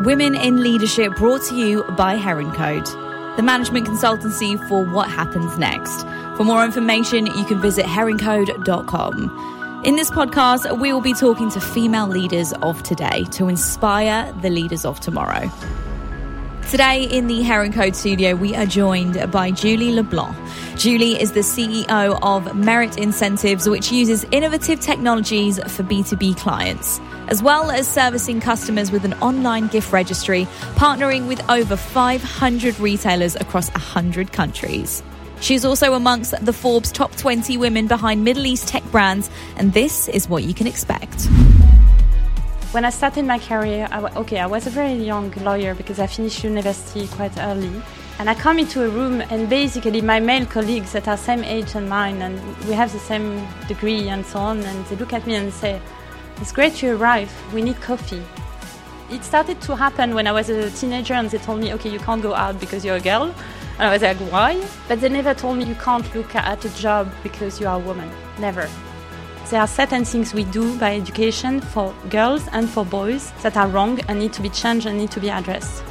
Women in Leadership brought to you by Heron Code, the management consultancy for what happens next. For more information, you can visit heroncode.com. In this podcast, we will be talking to female leaders of today to inspire the leaders of tomorrow. Today in the Heron Code studio, we are joined by Julie LeBlan. Julie is the CEO of Merit Incentives, which uses innovative technologies for B2B clients, as well as servicing customers with an online gift registry, partnering with over 500 retailers across 100 countries. She's also amongst the Forbes top 20 women behind Middle East tech brands, and this is what you can expect. When I started my career, I w- okay, I was a very young lawyer because I finished university quite early. And I come into a room, and basically, my male colleagues that are same age and mine, and we have the same degree and so on, and they look at me and say, It's great you arrive. we need coffee. It started to happen when I was a teenager, and they told me, Okay, you can't go out because you're a girl. And I was like, Why? But they never told me you can't look at a job because you are a woman. Never. There are certain things we do by education for girls and for boys that are wrong and need to be changed and need to be addressed.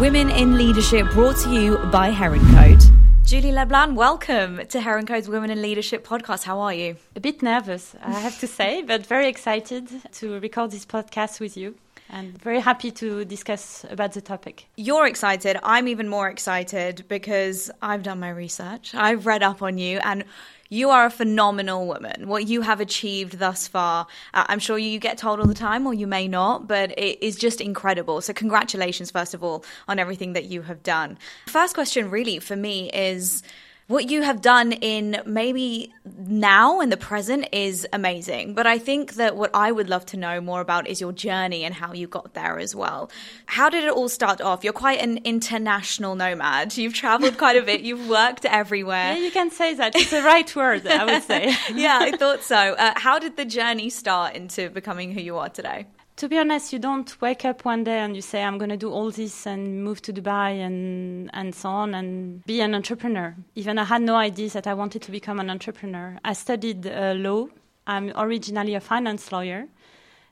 Women in Leadership brought to you by Heron Code. Julie Leblan, welcome to Heron Code's Women in Leadership podcast. How are you? A bit nervous, I have to say, but very excited to record this podcast with you and very happy to discuss about the topic. You're excited. I'm even more excited because I've done my research. I've read up on you and you are a phenomenal woman. What you have achieved thus far, uh, I'm sure you get told all the time, or you may not, but it is just incredible. So, congratulations, first of all, on everything that you have done. First question, really, for me is what you have done in maybe now and the present is amazing. But I think that what I would love to know more about is your journey and how you got there as well. How did it all start off? You're quite an international nomad. You've traveled quite a bit, you've worked everywhere. Yeah, you can say that. It's the right word, I would say. yeah, I thought so. Uh, how did the journey start into becoming who you are today? To be honest, you don't wake up one day and you say, I'm going to do all this and move to Dubai and, and so on and be an entrepreneur. Even I had no idea that I wanted to become an entrepreneur. I studied uh, law. I'm originally a finance lawyer.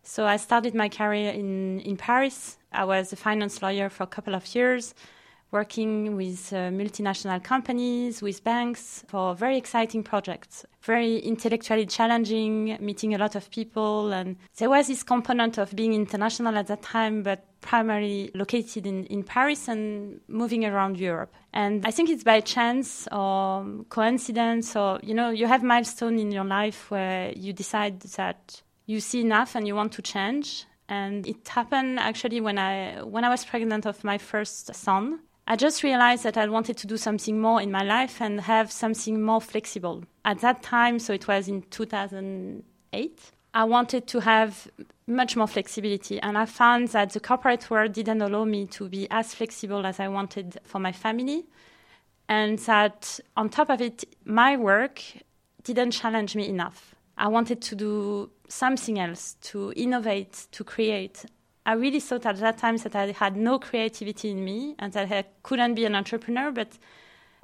So I started my career in, in Paris. I was a finance lawyer for a couple of years working with uh, multinational companies, with banks for very exciting projects, very intellectually challenging, meeting a lot of people. And there was this component of being international at that time, but primarily located in, in Paris and moving around Europe. And I think it's by chance or coincidence or, you know, you have milestone in your life where you decide that you see enough and you want to change and it happened actually when I when I was pregnant of my first son. I just realized that I wanted to do something more in my life and have something more flexible. At that time, so it was in 2008, I wanted to have much more flexibility. And I found that the corporate world didn't allow me to be as flexible as I wanted for my family. And that on top of it, my work didn't challenge me enough. I wanted to do something else, to innovate, to create. I really thought at that time that I had no creativity in me and that I couldn't be an entrepreneur, but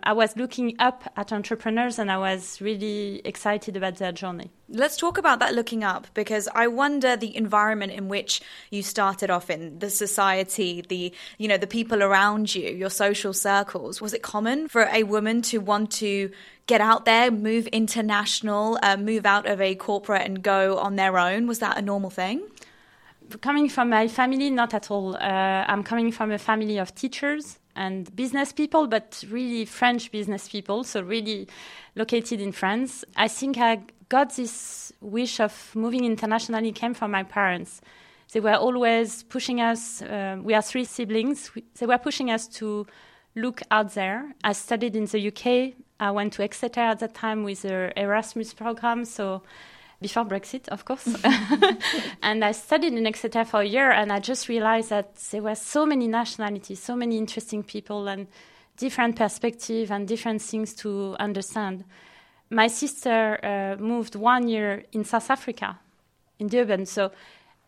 I was looking up at entrepreneurs and I was really excited about their journey. Let's talk about that looking up because I wonder the environment in which you started off in, the society, the you know, the people around you, your social circles. Was it common for a woman to want to get out there, move international, uh, move out of a corporate and go on their own? Was that a normal thing? Coming from my family, not at all. Uh, I'm coming from a family of teachers and business people, but really French business people, so really located in France. I think I got this wish of moving internationally came from my parents. They were always pushing us. Uh, we are three siblings. They were pushing us to look out there. I studied in the UK. I went to Exeter at that time with the Erasmus program, so before Brexit, of course. and I studied in Exeter for a year, and I just realized that there were so many nationalities, so many interesting people, and different perspectives and different things to understand. My sister uh, moved one year in South Africa, in Durban. So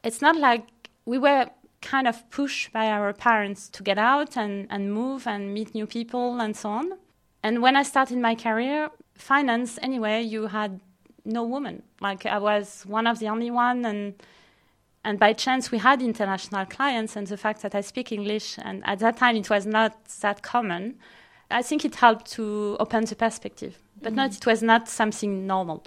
it's not like we were kind of pushed by our parents to get out and, and move and meet new people and so on. And when I started my career, finance, anyway, you had no woman. Like I was one of the only one, and And by chance, we had international clients, and the fact that I speak English, and at that time it was not that common, I think it helped to open the perspective. But mm. not, it was not something normal.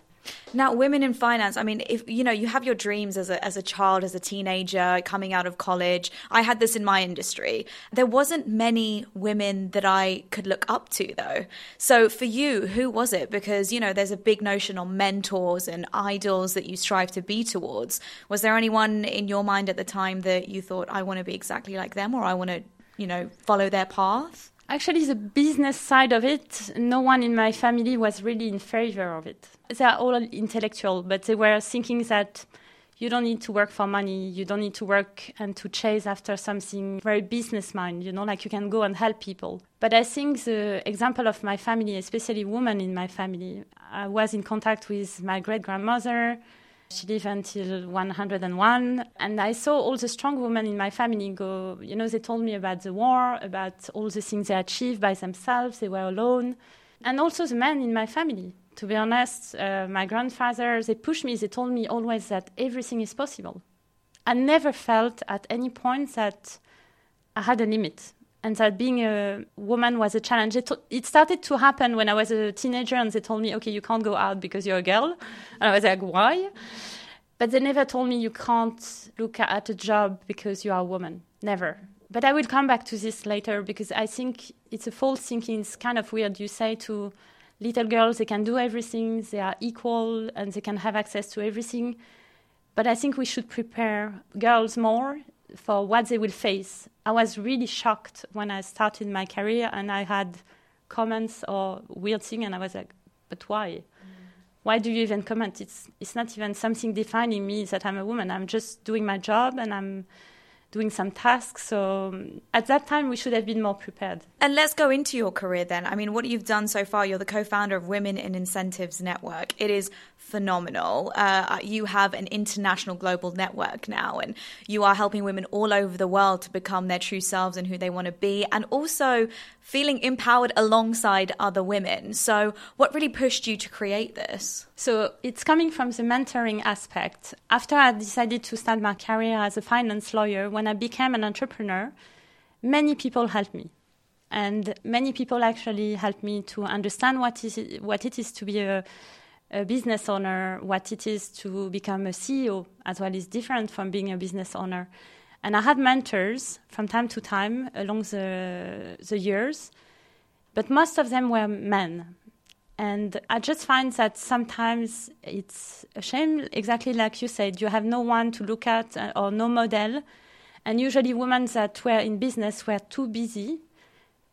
Now, women in finance, I mean, if you know, you have your dreams as a, as a child, as a teenager, coming out of college. I had this in my industry. There wasn't many women that I could look up to, though. So for you, who was it? Because, you know, there's a big notion on mentors and idols that you strive to be towards. Was there anyone in your mind at the time that you thought, I want to be exactly like them or I want to, you know, follow their path? Actually, the business side of it, no one in my family was really in favor of it. They are all intellectual, but they were thinking that you don't need to work for money, you don't need to work and to chase after something very business mind, you know, like you can go and help people. But I think the example of my family, especially women in my family, I was in contact with my great grandmother, she lived until 101. And I saw all the strong women in my family go, you know, they told me about the war, about all the things they achieved by themselves, they were alone. And also the men in my family. To be honest, uh, my grandfather, they pushed me, they told me always that everything is possible. I never felt at any point that I had a limit and that being a woman was a challenge. It, it, started to happen when I was a teenager, and they told me, "Okay, you can't go out because you're a girl," and I was like, "Why?" But they never told me you can't look at a job because you are a woman. Never. But I will come back to this later because I think it's a false thinking. It's kind of weird. You say to little girls they can do everything, they are equal, and they can have access to everything. But I think we should prepare girls more for what they will face. I was really shocked when I started my career and I had comments or weird thing, and I was like, but why? Mm. Why do you even comment? It's it's not even something defining me that I'm a woman. I'm just doing my job and I'm doing some tasks. So um, at that time, we should have been more prepared. And let's go into your career then. I mean, what you've done so far, you're the co founder of Women in Incentives Network. It is phenomenal. Uh, you have an international global network now, and you are helping women all over the world to become their true selves and who they want to be, and also feeling empowered alongside other women. So, what really pushed you to create this? So, it's coming from the mentoring aspect. After I decided to start my career as a finance lawyer, when I became an entrepreneur, many people helped me. And many people actually helped me to understand what, is what it is to be a, a business owner, what it is to become a CEO as well is different from being a business owner. And I had mentors from time to time along the, the years, but most of them were men. And I just find that sometimes it's a shame, exactly like you said, you have no one to look at uh, or no model. And usually, women that were in business were too busy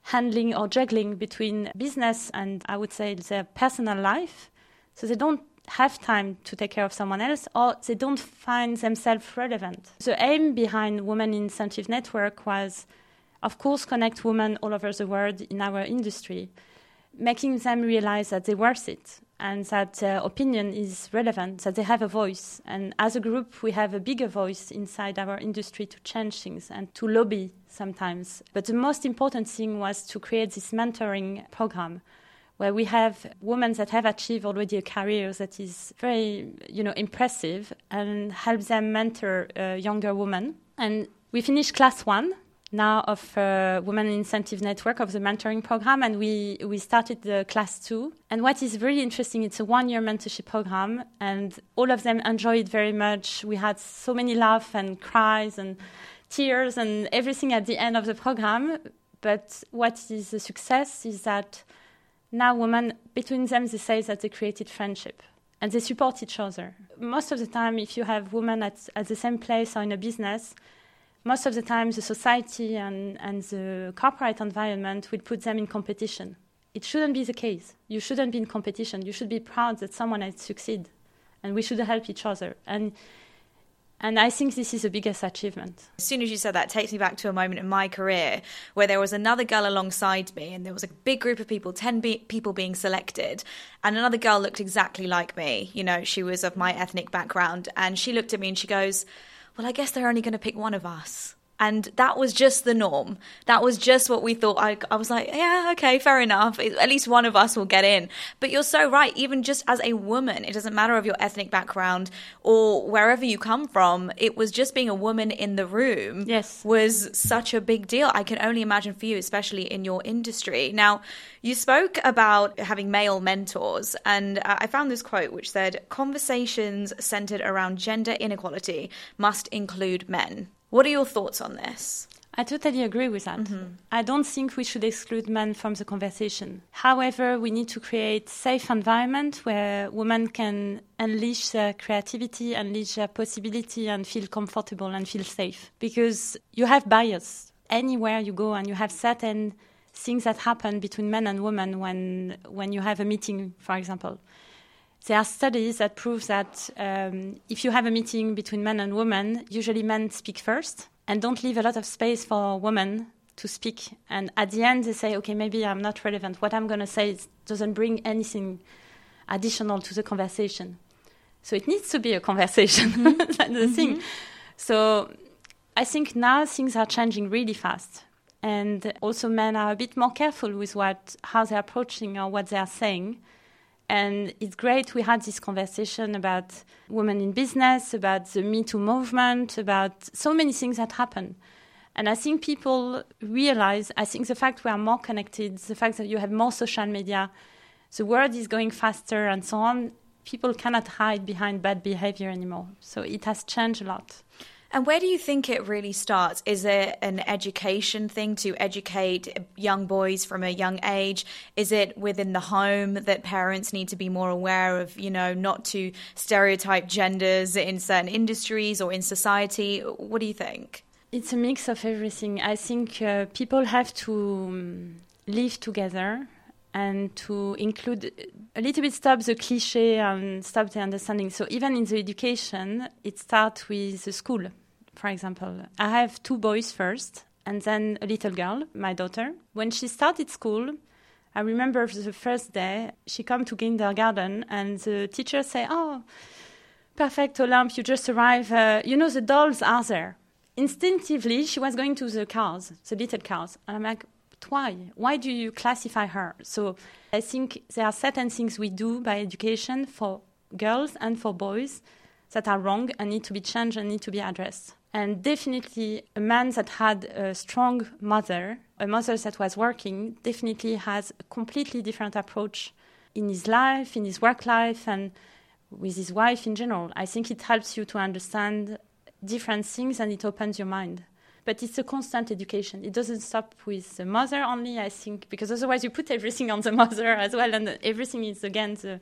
handling or juggling between business and I would say their personal life. So they don't have time to take care of someone else or they don't find themselves relevant. The aim behind Women Incentive Network was, of course, connect women all over the world in our industry, making them realize that they're worth it and that their opinion is relevant, that they have a voice. And as a group, we have a bigger voice inside our industry to change things and to lobby sometimes. But the most important thing was to create this mentoring program where we have women that have achieved already a career that is very, you know, impressive and help them mentor uh, younger women. And we finished class one now of uh, Women Incentive Network of the mentoring program, and we, we started the class two. And what is really interesting, it's a one-year mentorship program, and all of them enjoy it very much. We had so many laughs and cries and tears and everything at the end of the program. But what is a success is that now women between them they say that they created friendship and they support each other. Most of the time if you have women at, at the same place or in a business most of the time the society and, and the corporate environment will put them in competition. It shouldn't be the case. You shouldn't be in competition. You should be proud that someone has succeeded and we should help each other. And and I think this is the biggest achievement. As soon as you said that, takes me back to a moment in my career where there was another girl alongside me, and there was a big group of people, 10 be- people being selected. And another girl looked exactly like me. You know, she was of my ethnic background. And she looked at me and she goes, Well, I guess they're only going to pick one of us. And that was just the norm. That was just what we thought. I, I was like, yeah, okay, fair enough. At least one of us will get in. But you're so right. Even just as a woman, it doesn't matter of your ethnic background or wherever you come from. It was just being a woman in the room. Yes. Was such a big deal. I can only imagine for you, especially in your industry. Now, you spoke about having male mentors, and I found this quote which said, Conversations centered around gender inequality must include men. What are your thoughts on this? I totally agree with that. Mm-hmm. I don't think we should exclude men from the conversation. However, we need to create safe environment where women can unleash their creativity, unleash their possibility and feel comfortable and feel safe. Because you have bias anywhere you go and you have certain things that happen between men and women when when you have a meeting, for example. There are studies that prove that um, if you have a meeting between men and women, usually men speak first and don't leave a lot of space for women to speak. And at the end, they say, okay, maybe I'm not relevant. What I'm going to say doesn't bring anything additional to the conversation. So it needs to be a conversation. Mm-hmm. That's the mm-hmm. thing. So I think now things are changing really fast. And also men are a bit more careful with what how they're approaching or what they are saying and it's great we had this conversation about women in business, about the Me Too movement, about so many things that happen. And I think people realize, I think the fact we are more connected, the fact that you have more social media, the world is going faster and so on, people cannot hide behind bad behavior anymore. So it has changed a lot. And where do you think it really starts? Is it an education thing to educate young boys from a young age? Is it within the home that parents need to be more aware of, you know, not to stereotype genders in certain industries or in society? What do you think? It's a mix of everything. I think uh, people have to um, live together and to include a little bit stop the cliche and stop the understanding. So even in the education, it starts with the school for example. I have two boys first, and then a little girl, my daughter. When she started school, I remember the first day she come to kindergarten, and the teacher say, "Oh, perfect, Olympe, you just arrived. Uh, you know the dolls are there." Instinctively, she was going to the cars, the little cars, and I'm like, why? Why do you classify her? So I think there are certain things we do by education for girls and for boys that are wrong and need to be changed and need to be addressed. And definitely, a man that had a strong mother, a mother that was working, definitely has a completely different approach in his life, in his work life, and with his wife in general. I think it helps you to understand different things and it opens your mind. But it's a constant education. It doesn't stop with the mother only, I think, because otherwise you put everything on the mother as well, and everything is again the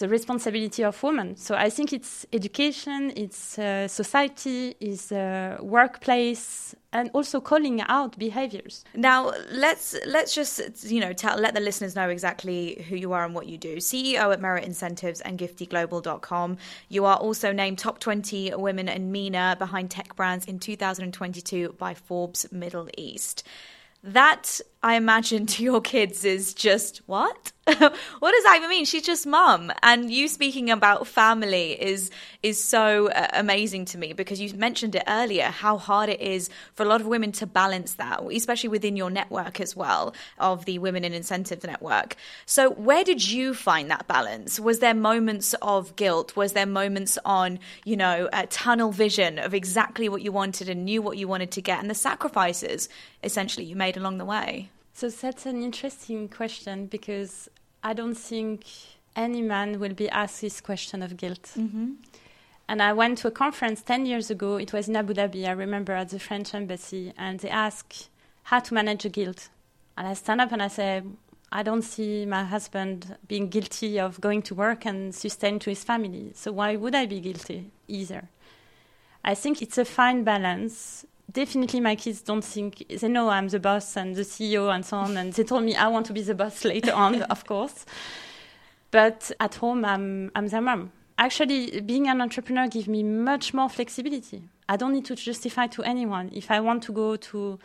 the responsibility of women. So I think it's education, it's uh, society, it's uh, workplace, and also calling out behaviors. Now let's let's just you know tell let the listeners know exactly who you are and what you do. CEO at Merit Incentives and GiftiGlobal.com. You are also named top 20 women and MENA behind tech brands in 2022 by Forbes Middle East. That I imagine to your kids is just what? what does that even mean? She's just mum. And you speaking about family is is so uh, amazing to me because you mentioned it earlier how hard it is for a lot of women to balance that, especially within your network as well of the Women in Incentives network. So where did you find that balance? Was there moments of guilt? Was there moments on, you know, a tunnel vision of exactly what you wanted and knew what you wanted to get and the sacrifices essentially you made along the way? So that's an interesting question because I don't think any man will be asked this question of guilt. Mm-hmm. And I went to a conference 10 years ago. It was in Abu Dhabi, I remember, at the French embassy. And they asked how to manage a guilt. And I stand up and I say, I don't see my husband being guilty of going to work and sustain to his family. So why would I be guilty either? I think it's a fine balance definitely my kids don't think they know I'm the boss and the CEO and so on, and they told me I want to be the boss later on, of course. But at home, I'm I'm their mom. Actually, being an entrepreneur gives me much more flexibility. I don't need to justify to anyone if I want to go to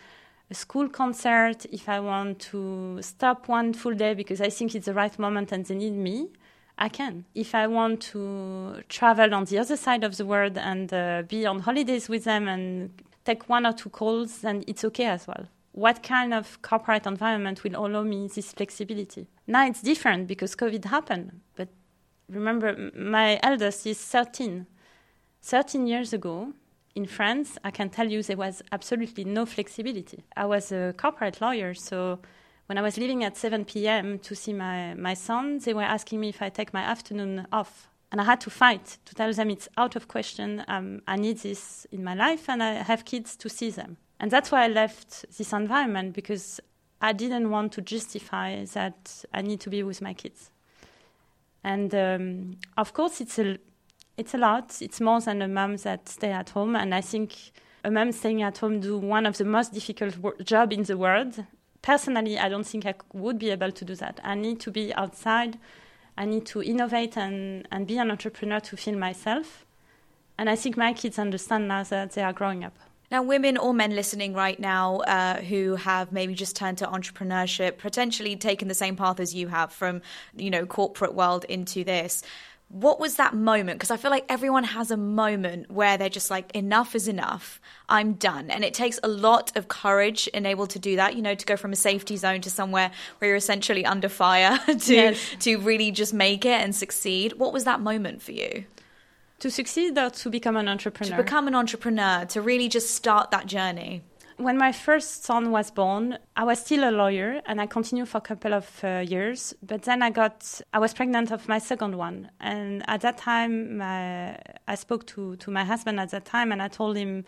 a school concert, if I want to stop one full day because I think it's the right moment and they need me. I can. If I want to travel on the other side of the world and uh, be on holidays with them and take one or two calls, then it's okay as well. What kind of corporate environment will allow me this flexibility? Now it's different because COVID happened. But remember, my eldest is 13. 13 years ago, in France, I can tell you there was absolutely no flexibility. I was a corporate lawyer, so when I was leaving at 7 p.m. to see my, my son, they were asking me if I take my afternoon off. And I had to fight to tell them it's out of question. Um, I need this in my life and I have kids to see them. And that's why I left this environment because I didn't want to justify that I need to be with my kids. And um, of course, it's a it's a lot. It's more than a mom that stay at home, and I think a mom staying at home do one of the most difficult job in the world. Personally, I don't think I would be able to do that. I need to be outside. I need to innovate and, and be an entrepreneur to feel myself. And I think my kids understand now that they are growing up. Now, women or men listening right now uh, who have maybe just turned to entrepreneurship, potentially taken the same path as you have from, you know, corporate world into this what was that moment? Because I feel like everyone has a moment where they're just like, enough is enough. I'm done. And it takes a lot of courage and able to do that, you know, to go from a safety zone to somewhere where you're essentially under fire to, yes. to really just make it and succeed. What was that moment for you? To succeed or to become an entrepreneur? To become an entrepreneur, to really just start that journey. When my first son was born, I was still a lawyer and I continued for a couple of uh, years. But then I got, I was pregnant of my second one. And at that time, my, I spoke to, to my husband at that time and I told him,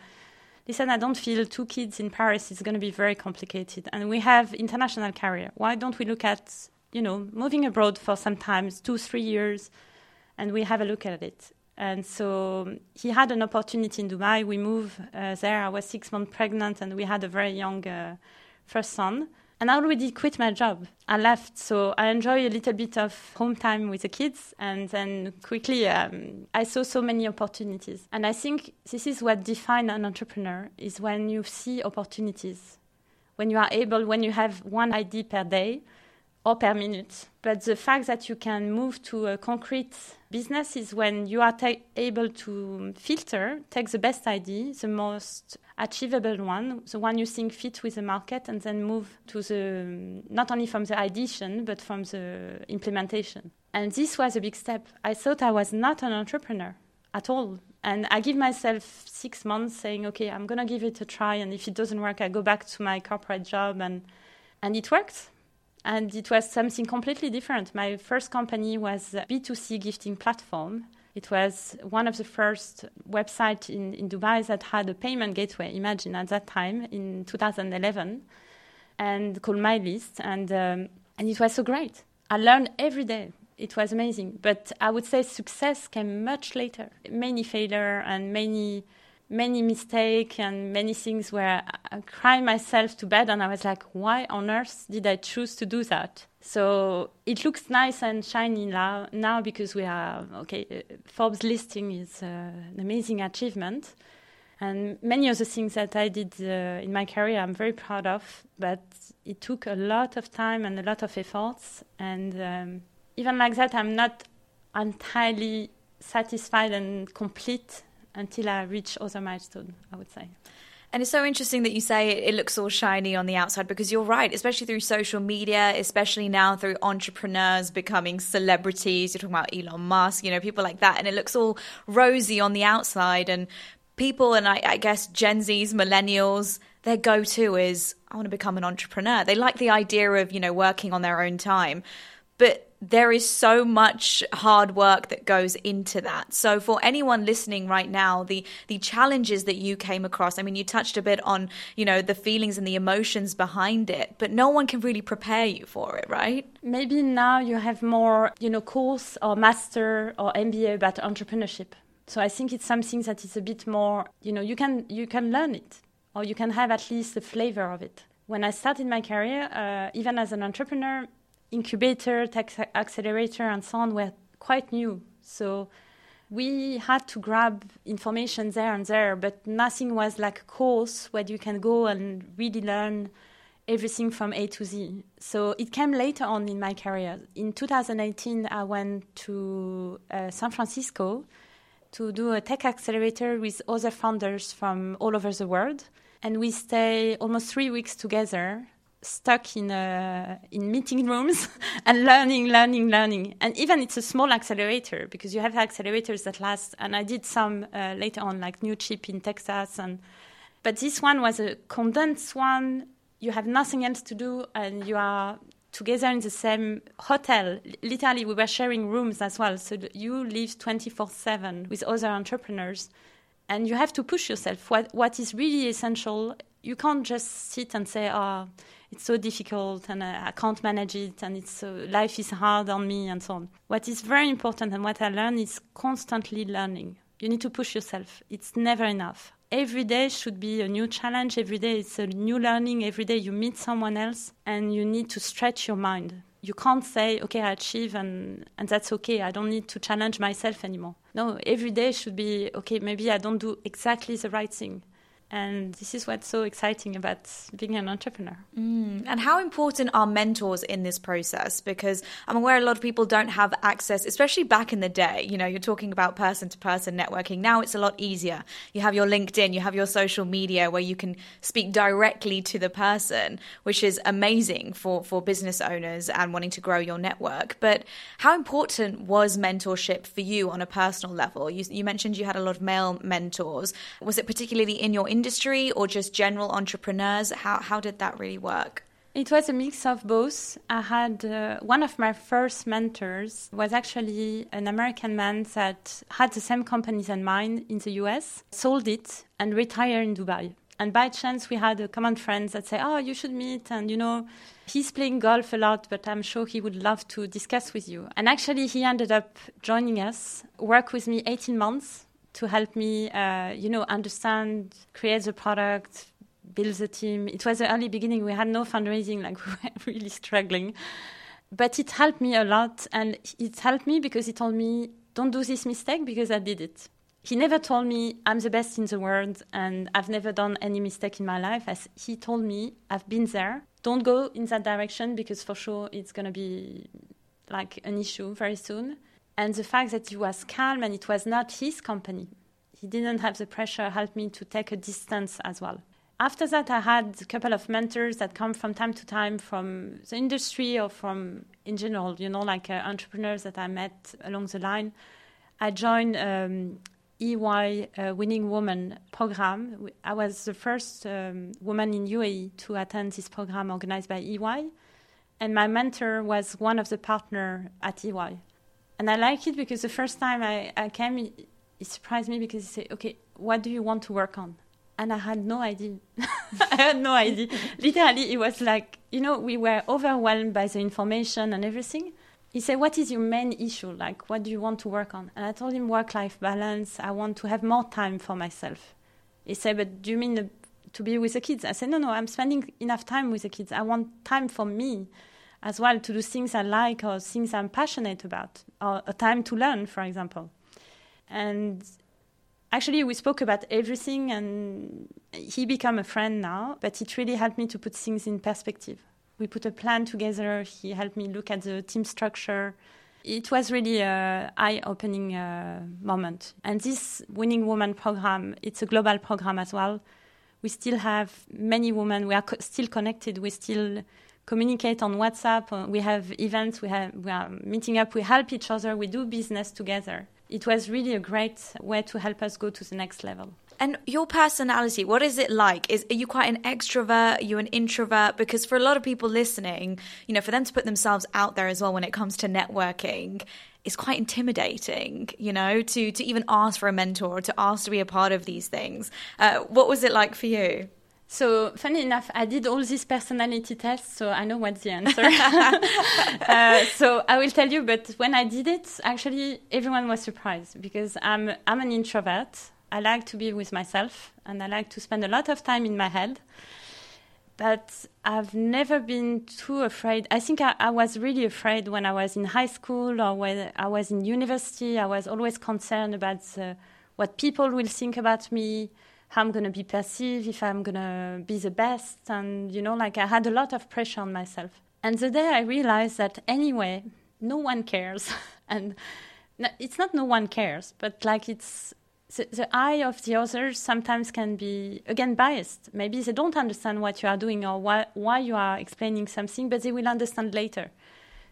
listen, I don't feel two kids in Paris is going to be very complicated. And we have international career. Why don't we look at, you know, moving abroad for sometimes two, three years and we have a look at it. And so he had an opportunity in Dubai. We moved uh, there. I was six months pregnant, and we had a very young uh, first son. And I already quit my job. I left, so I enjoy a little bit of home time with the kids. And then quickly, um, I saw so many opportunities. And I think this is what defines an entrepreneur: is when you see opportunities, when you are able, when you have one idea per day or per minute. But the fact that you can move to a concrete business is when you are able to filter, take the best idea, the most achievable one, the one you think fit with the market, and then move to the not only from the ideation but from the implementation. And this was a big step. I thought I was not an entrepreneur at all. And I give myself six months saying, okay, I'm going to give it a try. And if it doesn't work, I go back to my corporate job. And, and it worked and it was something completely different. My first company was a B2C gifting platform. It was one of the first websites in, in Dubai that had a payment gateway, imagine, at that time in 2011, and called MyList. And, um, and it was so great. I learned every day. It was amazing. But I would say success came much later. Many failure and many many mistakes and many things where I cried myself to bed and I was like, why on earth did I choose to do that? So it looks nice and shiny now, now because we are, okay, Forbes listing is uh, an amazing achievement. And many of the things that I did uh, in my career, I'm very proud of, but it took a lot of time and a lot of efforts. And um, even like that, I'm not entirely satisfied and complete until I reach other milestone, I would say. And it's so interesting that you say it looks all shiny on the outside because you're right, especially through social media, especially now through entrepreneurs becoming celebrities. You're talking about Elon Musk, you know, people like that. And it looks all rosy on the outside. And people, and I, I guess Gen Zs, millennials, their go to is, I want to become an entrepreneur. They like the idea of, you know, working on their own time. But there is so much hard work that goes into that. So for anyone listening right now, the the challenges that you came across, I mean you touched a bit on, you know, the feelings and the emotions behind it, but no one can really prepare you for it, right? Maybe now you have more, you know, course or master or MBA about entrepreneurship. So I think it's something that is a bit more, you know, you can you can learn it or you can have at least the flavor of it. When I started my career, uh, even as an entrepreneur, incubator, tech accelerator, and so on were quite new. So we had to grab information there and there, but nothing was like a course where you can go and really learn everything from A to Z. So it came later on in my career. In 2018, I went to uh, San Francisco to do a tech accelerator with other founders from all over the world. And we stay almost three weeks together, stuck in, a, in meeting rooms and learning, learning, learning. And even it's a small accelerator because you have accelerators that last. And I did some uh, later on, like Newchip in Texas. And But this one was a condensed one. You have nothing else to do and you are together in the same hotel. Literally, we were sharing rooms as well. So you live 24 7 with other entrepreneurs. And you have to push yourself. What, what is really essential, you can't just sit and say, oh, it's so difficult and uh, I can't manage it and it's so, life is hard on me and so on. What is very important and what I learn is constantly learning. You need to push yourself. It's never enough every day should be a new challenge. Every day it's a new learning. Every day you meet someone else and you need to stretch your mind. You can't say, okay, I achieve and, and that's okay. I don't need to challenge myself anymore. No, every day should be, okay, maybe I don't do exactly the right thing. And this is what's so exciting about being an entrepreneur. Mm. And how important are mentors in this process? Because I'm aware a lot of people don't have access, especially back in the day. You know, you're talking about person to person networking. Now it's a lot easier. You have your LinkedIn, you have your social media where you can speak directly to the person, which is amazing for, for business owners and wanting to grow your network. But how important was mentorship for you on a personal level? You, you mentioned you had a lot of male mentors. Was it particularly in your industry or just general entrepreneurs? How, how did that really work? It was a mix of both. I had uh, one of my first mentors was actually an American man that had the same companies as mine in the US, sold it, and retired in Dubai. And by chance, we had a common friend that said, "Oh, you should meet." And you know, he's playing golf a lot, but I'm sure he would love to discuss with you. And actually, he ended up joining us, work with me 18 months to help me, uh, you know, understand, create the product, build the team. It was the early beginning. We had no fundraising, like we were really struggling. But it helped me a lot. And it helped me because he told me, don't do this mistake because I did it. He never told me I'm the best in the world and I've never done any mistake in my life. As he told me, I've been there. Don't go in that direction because for sure it's going to be like an issue very soon and the fact that he was calm and it was not his company. He didn't have the pressure helped me to take a distance as well. After that, I had a couple of mentors that come from time to time from the industry or from in general, you know, like uh, entrepreneurs that I met along the line. I joined um, EY uh, Winning Woman program. I was the first um, woman in UAE to attend this program organized by EY, and my mentor was one of the partner at EY and I like it because the first time I, I came, it, it surprised me because he said, "Okay, what do you want to work on?" And I had no idea. I had no idea. Literally, it was like you know we were overwhelmed by the information and everything. He said, "What is your main issue? Like, what do you want to work on?" And I told him work-life balance. I want to have more time for myself. He said, "But do you mean the, to be with the kids?" I said, "No, no. I'm spending enough time with the kids. I want time for me." As well to do things I like or things I'm passionate about, or a time to learn, for example. And actually, we spoke about everything, and he became a friend now, but it really helped me to put things in perspective. We put a plan together, he helped me look at the team structure. It was really an eye-opening uh, moment. And this Winning Woman program, it's a global program as well. We still have many women. We are co- still connected. We still communicate on WhatsApp. Uh, we have events. We have we are meeting up. We help each other. We do business together. It was really a great way to help us go to the next level. And your personality, what is it like? Is are you quite an extrovert? Are you an introvert? Because for a lot of people listening, you know, for them to put themselves out there as well when it comes to networking is quite intimidating, you know, to to even ask for a mentor, to ask to be a part of these things. Uh, what was it like for you? So funny enough, I did all these personality tests, so I know what's the answer. uh, so I will tell you, but when I did it, actually everyone was surprised because I'm I'm an introvert. I like to be with myself, and I like to spend a lot of time in my head. But I've never been too afraid. I think I, I was really afraid when I was in high school or when I was in university. I was always concerned about what people will think about me how I'm going to be perceived, if I'm going to be the best. And, you know, like I had a lot of pressure on myself. And the day I realized that anyway, no one cares. and it's not no one cares, but like it's the, the eye of the others sometimes can be again biased. Maybe they don't understand what you are doing or why, why you are explaining something, but they will understand later.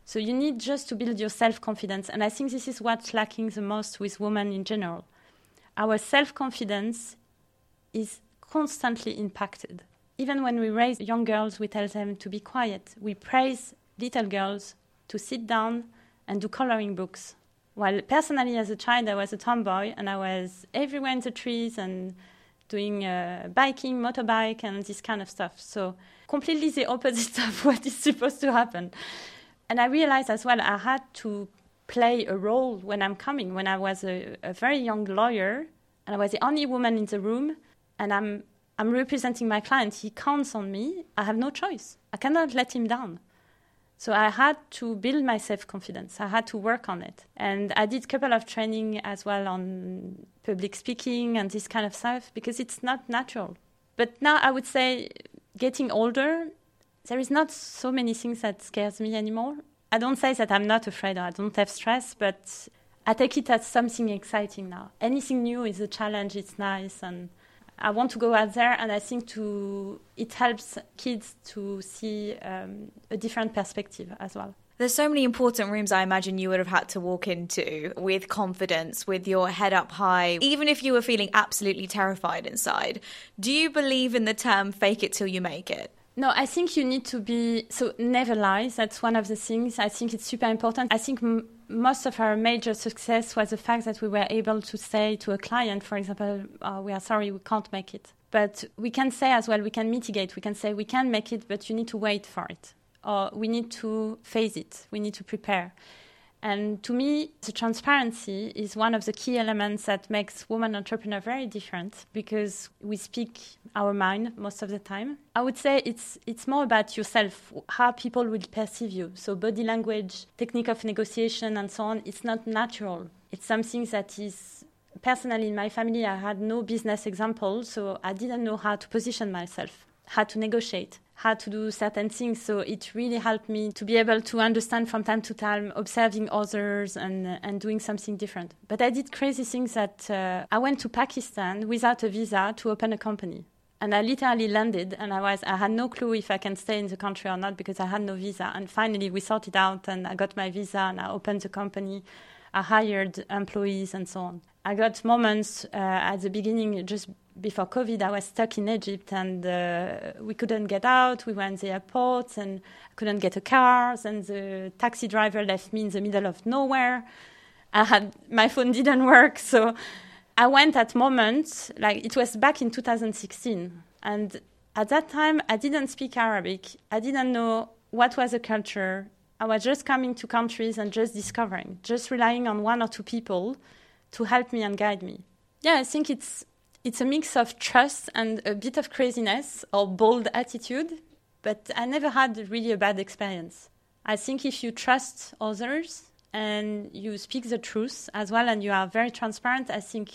So you need just to build your self confidence, and I think this is what's lacking the most with women in general. Our self confidence is constantly impacted. Even when we raise young girls, we tell them to be quiet. We praise little girls to sit down and do coloring books well, personally, as a child, I was a tomboy and I was everywhere in the trees and doing uh, biking, motorbike, and this kind of stuff. So, completely the opposite of what is supposed to happen. And I realized as well I had to play a role when I'm coming. When I was a, a very young lawyer and I was the only woman in the room, and I'm I'm representing my client. He counts on me. I have no choice. I cannot let him down. So I had to build my self confidence. I had to work on it, and I did a couple of training as well on public speaking and this kind of stuff because it's not natural. But now I would say, getting older, there is not so many things that scares me anymore. I don't say that I'm not afraid or I don't have stress, but I take it as something exciting now. Anything new is a challenge. It's nice and I want to go out there, and I think to it helps kids to see um, a different perspective as well. There's so many important rooms I imagine you would have had to walk into with confidence, with your head up high, even if you were feeling absolutely terrified inside. Do you believe in the term fake it till you make it? No, I think you need to be so never lie. That's one of the things. I think it's super important. I think m- most of our major success was the fact that we were able to say to a client, for example, oh, we are sorry, we can't make it. But we can say as well, we can mitigate. We can say we can make it, but you need to wait for it. Or we need to face it. We need to prepare. And to me, the transparency is one of the key elements that makes women entrepreneur very different because we speak our mind most of the time. I would say it's it's more about yourself, how people will perceive you. So body language, technique of negotiation, and so on. It's not natural. It's something that is personally in my family. I had no business example, so I didn't know how to position myself, how to negotiate how to do certain things. So it really helped me to be able to understand from time to time, observing others and, and doing something different. But I did crazy things that uh, I went to Pakistan without a visa to open a company. And I literally landed, and I was I had no clue if I can stay in the country or not because I had no visa. And finally, we sorted out, and I got my visa, and I opened the company. I hired employees and so on. I got moments uh, at the beginning just before COVID, I was stuck in Egypt and uh, we couldn't get out. We were in the airport and couldn't get a car. And the taxi driver left me in the middle of nowhere. I had my phone didn't work, so I went at moments like it was back in 2016, and at that time I didn't speak Arabic. I didn't know what was a culture. I was just coming to countries and just discovering, just relying on one or two people to help me and guide me. Yeah, I think it's it's a mix of trust and a bit of craziness or bold attitude, but I never had really a bad experience. I think if you trust others and you speak the truth as well and you are very transparent, I think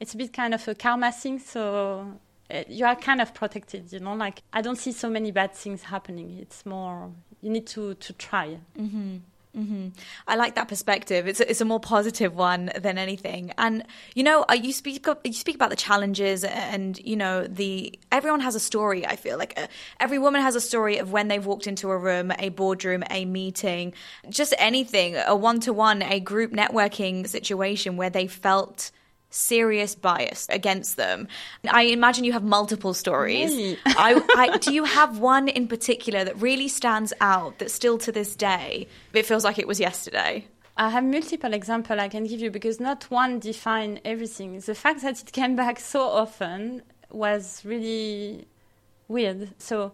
it's a bit kind of a karma thing. So uh, you are kind of protected, you know. Like I don't see so many bad things happening. It's more you need to to try. Mm-hmm. Mm-hmm. I like that perspective. It's a, it's a more positive one than anything. And you know, uh, you speak you speak about the challenges, and you know, the everyone has a story. I feel like uh, every woman has a story of when they've walked into a room, a boardroom, a meeting, just anything, a one to one, a group networking situation where they felt serious bias against them. I imagine you have multiple stories. I, I, do you have one in particular that really stands out that still to this day it feels like it was yesterday? I have multiple examples I can give you because not one define everything. The fact that it came back so often was really weird. So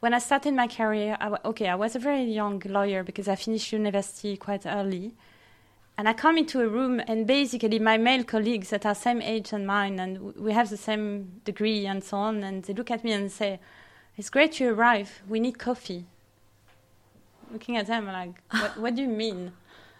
when I started my career, I, okay, I was a very young lawyer because I finished university quite early. And I come into a room, and basically, my male colleagues that are same age and mine, and we have the same degree and so on, and they look at me and say, "It's great you arrive. We need coffee." Looking at them, I'm like, "What, what do you mean?"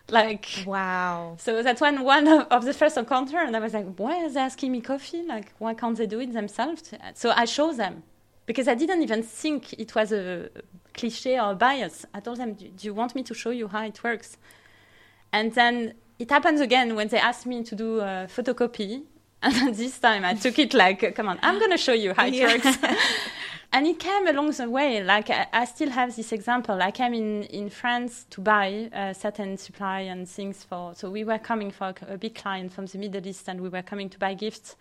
Like, wow. So that's one one of the first encounter, and I was like, "Why are they asking me coffee? Like, why can't they do it themselves?" So I show them because I didn't even think it was a cliche or a bias. I told them, "Do you want me to show you how it works?" And then it happens again when they ask me to do a photocopy. And this time I took it like, come on, I'm going to show you how it yeah. works. and it came along the way. Like I, I, still have this example. I came in, in France to buy a certain supply and things for. So we were coming for a, a big client from the Middle East, and we were coming to buy gifts.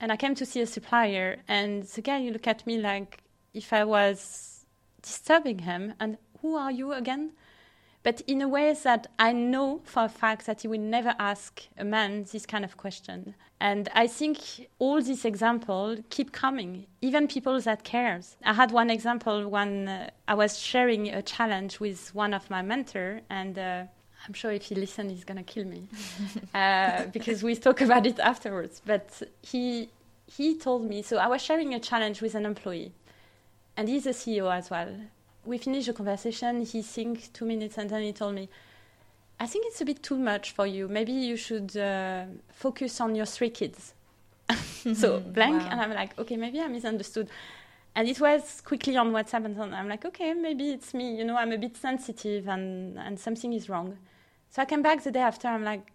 And I came to see a supplier, and the guy looked at me like if I was disturbing him. And who are you again? But in a way that I know for a fact that he will never ask a man this kind of question. And I think all these examples keep coming, even people that cares. I had one example when uh, I was sharing a challenge with one of my mentor, and uh, I'm sure if he listens, he's gonna kill me uh, because we talk about it afterwards. But he he told me so. I was sharing a challenge with an employee, and he's a CEO as well we finished the conversation. He think two minutes and then he told me, I think it's a bit too much for you. Maybe you should uh, focus on your three kids. so blank, wow. and I'm like, okay, maybe I misunderstood. And it was quickly on WhatsApp, and I'm like, okay, maybe it's me. You know, I'm a bit sensitive, and and something is wrong. So I came back the day after. I'm like,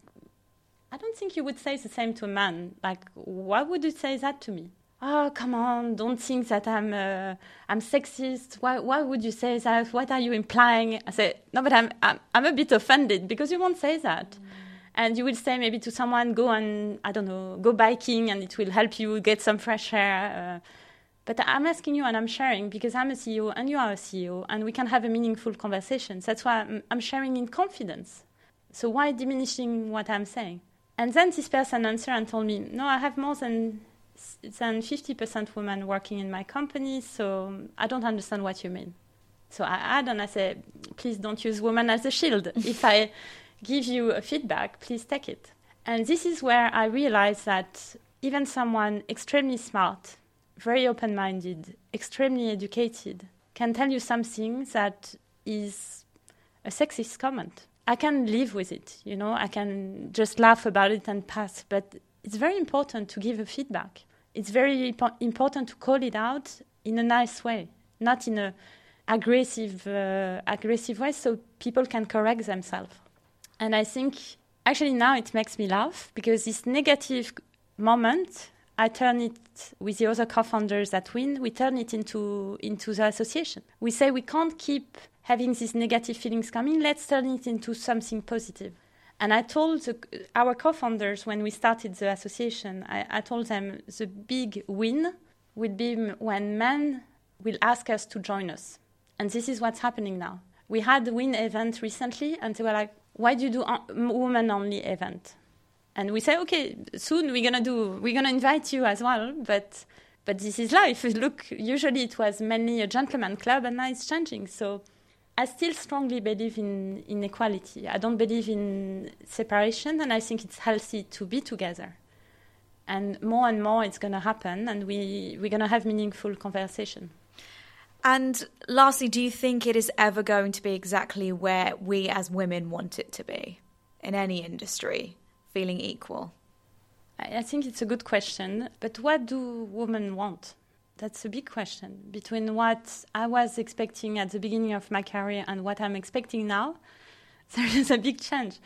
I don't think you would say the same to a man. Like, why would you say that to me? Oh come on don't think that i'm uh, i'm sexist. Why why would you say that? What are you implying? I say no but i'm i'm, I'm a bit offended because you won't say that. Mm. and you will say maybe to someone go and i don't know go biking and it will help you get some fresh air uh, but i'm asking you and i'm sharing because i'm a ceo and you are a ceo and we can have a meaningful conversation. That's why i'm, I'm sharing in confidence. So why diminishing what i'm saying? And then this person answered and told me no i have more than than 50% women working in my company, so I don't understand what you mean. So I add and I say, please don't use women as a shield. if I give you a feedback, please take it. And this is where I realize that even someone extremely smart, very open minded, extremely educated can tell you something that is a sexist comment. I can live with it, you know, I can just laugh about it and pass, but it's very important to give a feedback it's very important to call it out in a nice way, not in a aggressive uh, aggressive way, so people can correct themselves. And I think actually now it makes me laugh because this negative moment, I turn it with the other co-founders at Win, we turn it into into the association. We say we can't keep having these negative feelings coming. Let's turn it into something positive. And I told our co founders when we started the association, I, I, told them the big win would be when men will ask us to join us. And this is what's happening now. We had the win event recently, and they were like, why do you do a woman only event? And we say, okay, soon we're gonna do, we're gonna invite you as well, but but this is life. Look, usually it was mainly a gentleman club, and now it's changing. So I still strongly believe in, in equality. I don't believe in separation, and I think it's healthy to be together. And more and more, it's going to happen, and we, we're going to have meaningful conversation. And lastly, do you think it is ever going to be exactly where we as women want it to be in any industry, feeling equal? I think it's a good question, but what do women want? That's a big question. Between what I was expecting at the beginning of my career and what I'm expecting now, there is a big change.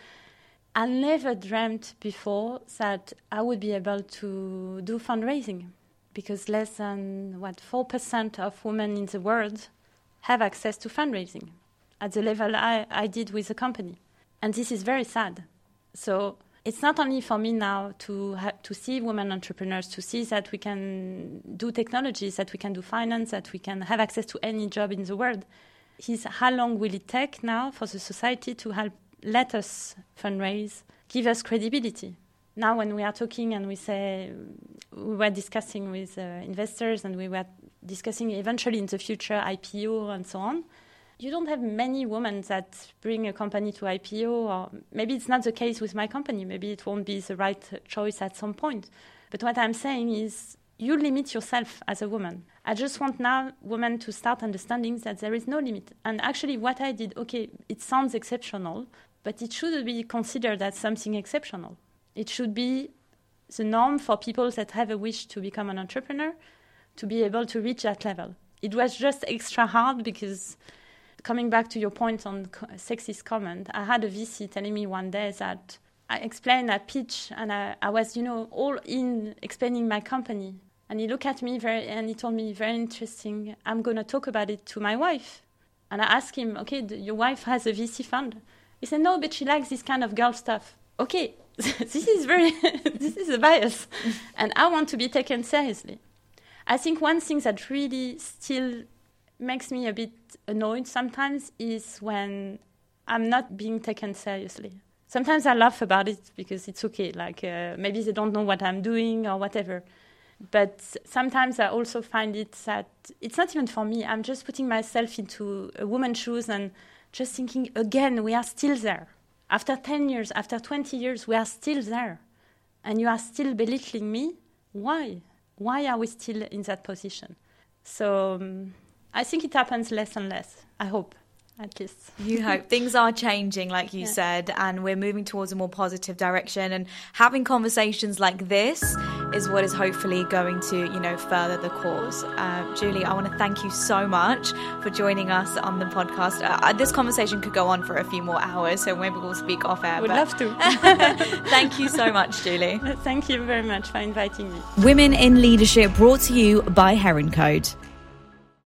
I never dreamt before that I would be able to do fundraising because less than what 4% of women in the world have access to fundraising at the level I, I did with the company. And this is very sad. So it's not only for me now to ha- to see women entrepreneurs, to see that we can do technologies, that we can do finance, that we can have access to any job in the world. Is how long will it take now for the society to help let us fundraise, give us credibility? Now, when we are talking and we say we were discussing with uh, investors and we were discussing eventually in the future IPO and so on you don't have many women that bring a company to IPO, or maybe it's not the case with my company. Maybe it won't be the right choice at some point. But what I'm saying is, you limit yourself as a woman. I just want now women to start understanding that there is no limit. And actually, what I did, okay, it sounds exceptional, but it should be considered as something exceptional. It should be the norm for people that have a wish to become an entrepreneur to be able to reach that level. It was just extra hard because coming back to your point on sexist comment, I had a VC telling me one day that I explained, I pitch, and I, I was, you know, all in explaining my company. And he looked at me very, and he told me, very interesting, I'm going to talk about it to my wife. And I asked him, okay, your wife has a VC fund. He said, no, but she likes this kind of girl stuff. Okay, this is very, this is a bias. and I want to be taken seriously. I think one thing that really still makes me a bit annoyed sometimes is when I'm not being taken seriously. Sometimes I laugh about it because it's okay, like uh, maybe they don't know what I'm doing or whatever. But sometimes I also find it that it's not even for me. I'm just putting myself into a woman's shoes and just thinking, again, we are still there. After 10 years, after 20 years, we are still there. And you are still belittling me. Why? Why are we still in that position? So um, I think it happens less and less, I hope at least. You hope things are changing, like you yeah. said, and we're moving towards a more positive direction. And having conversations like this is what is hopefully going to, you know, further the cause. Uh, Julie, I want to thank you so much for joining us on the podcast. Uh, uh this conversation could go on for a few more hours, so maybe we'll speak off air. Would but... love to. thank you so much, Julie. Thank you very much for inviting me. Women in Leadership brought to you by Heron Code.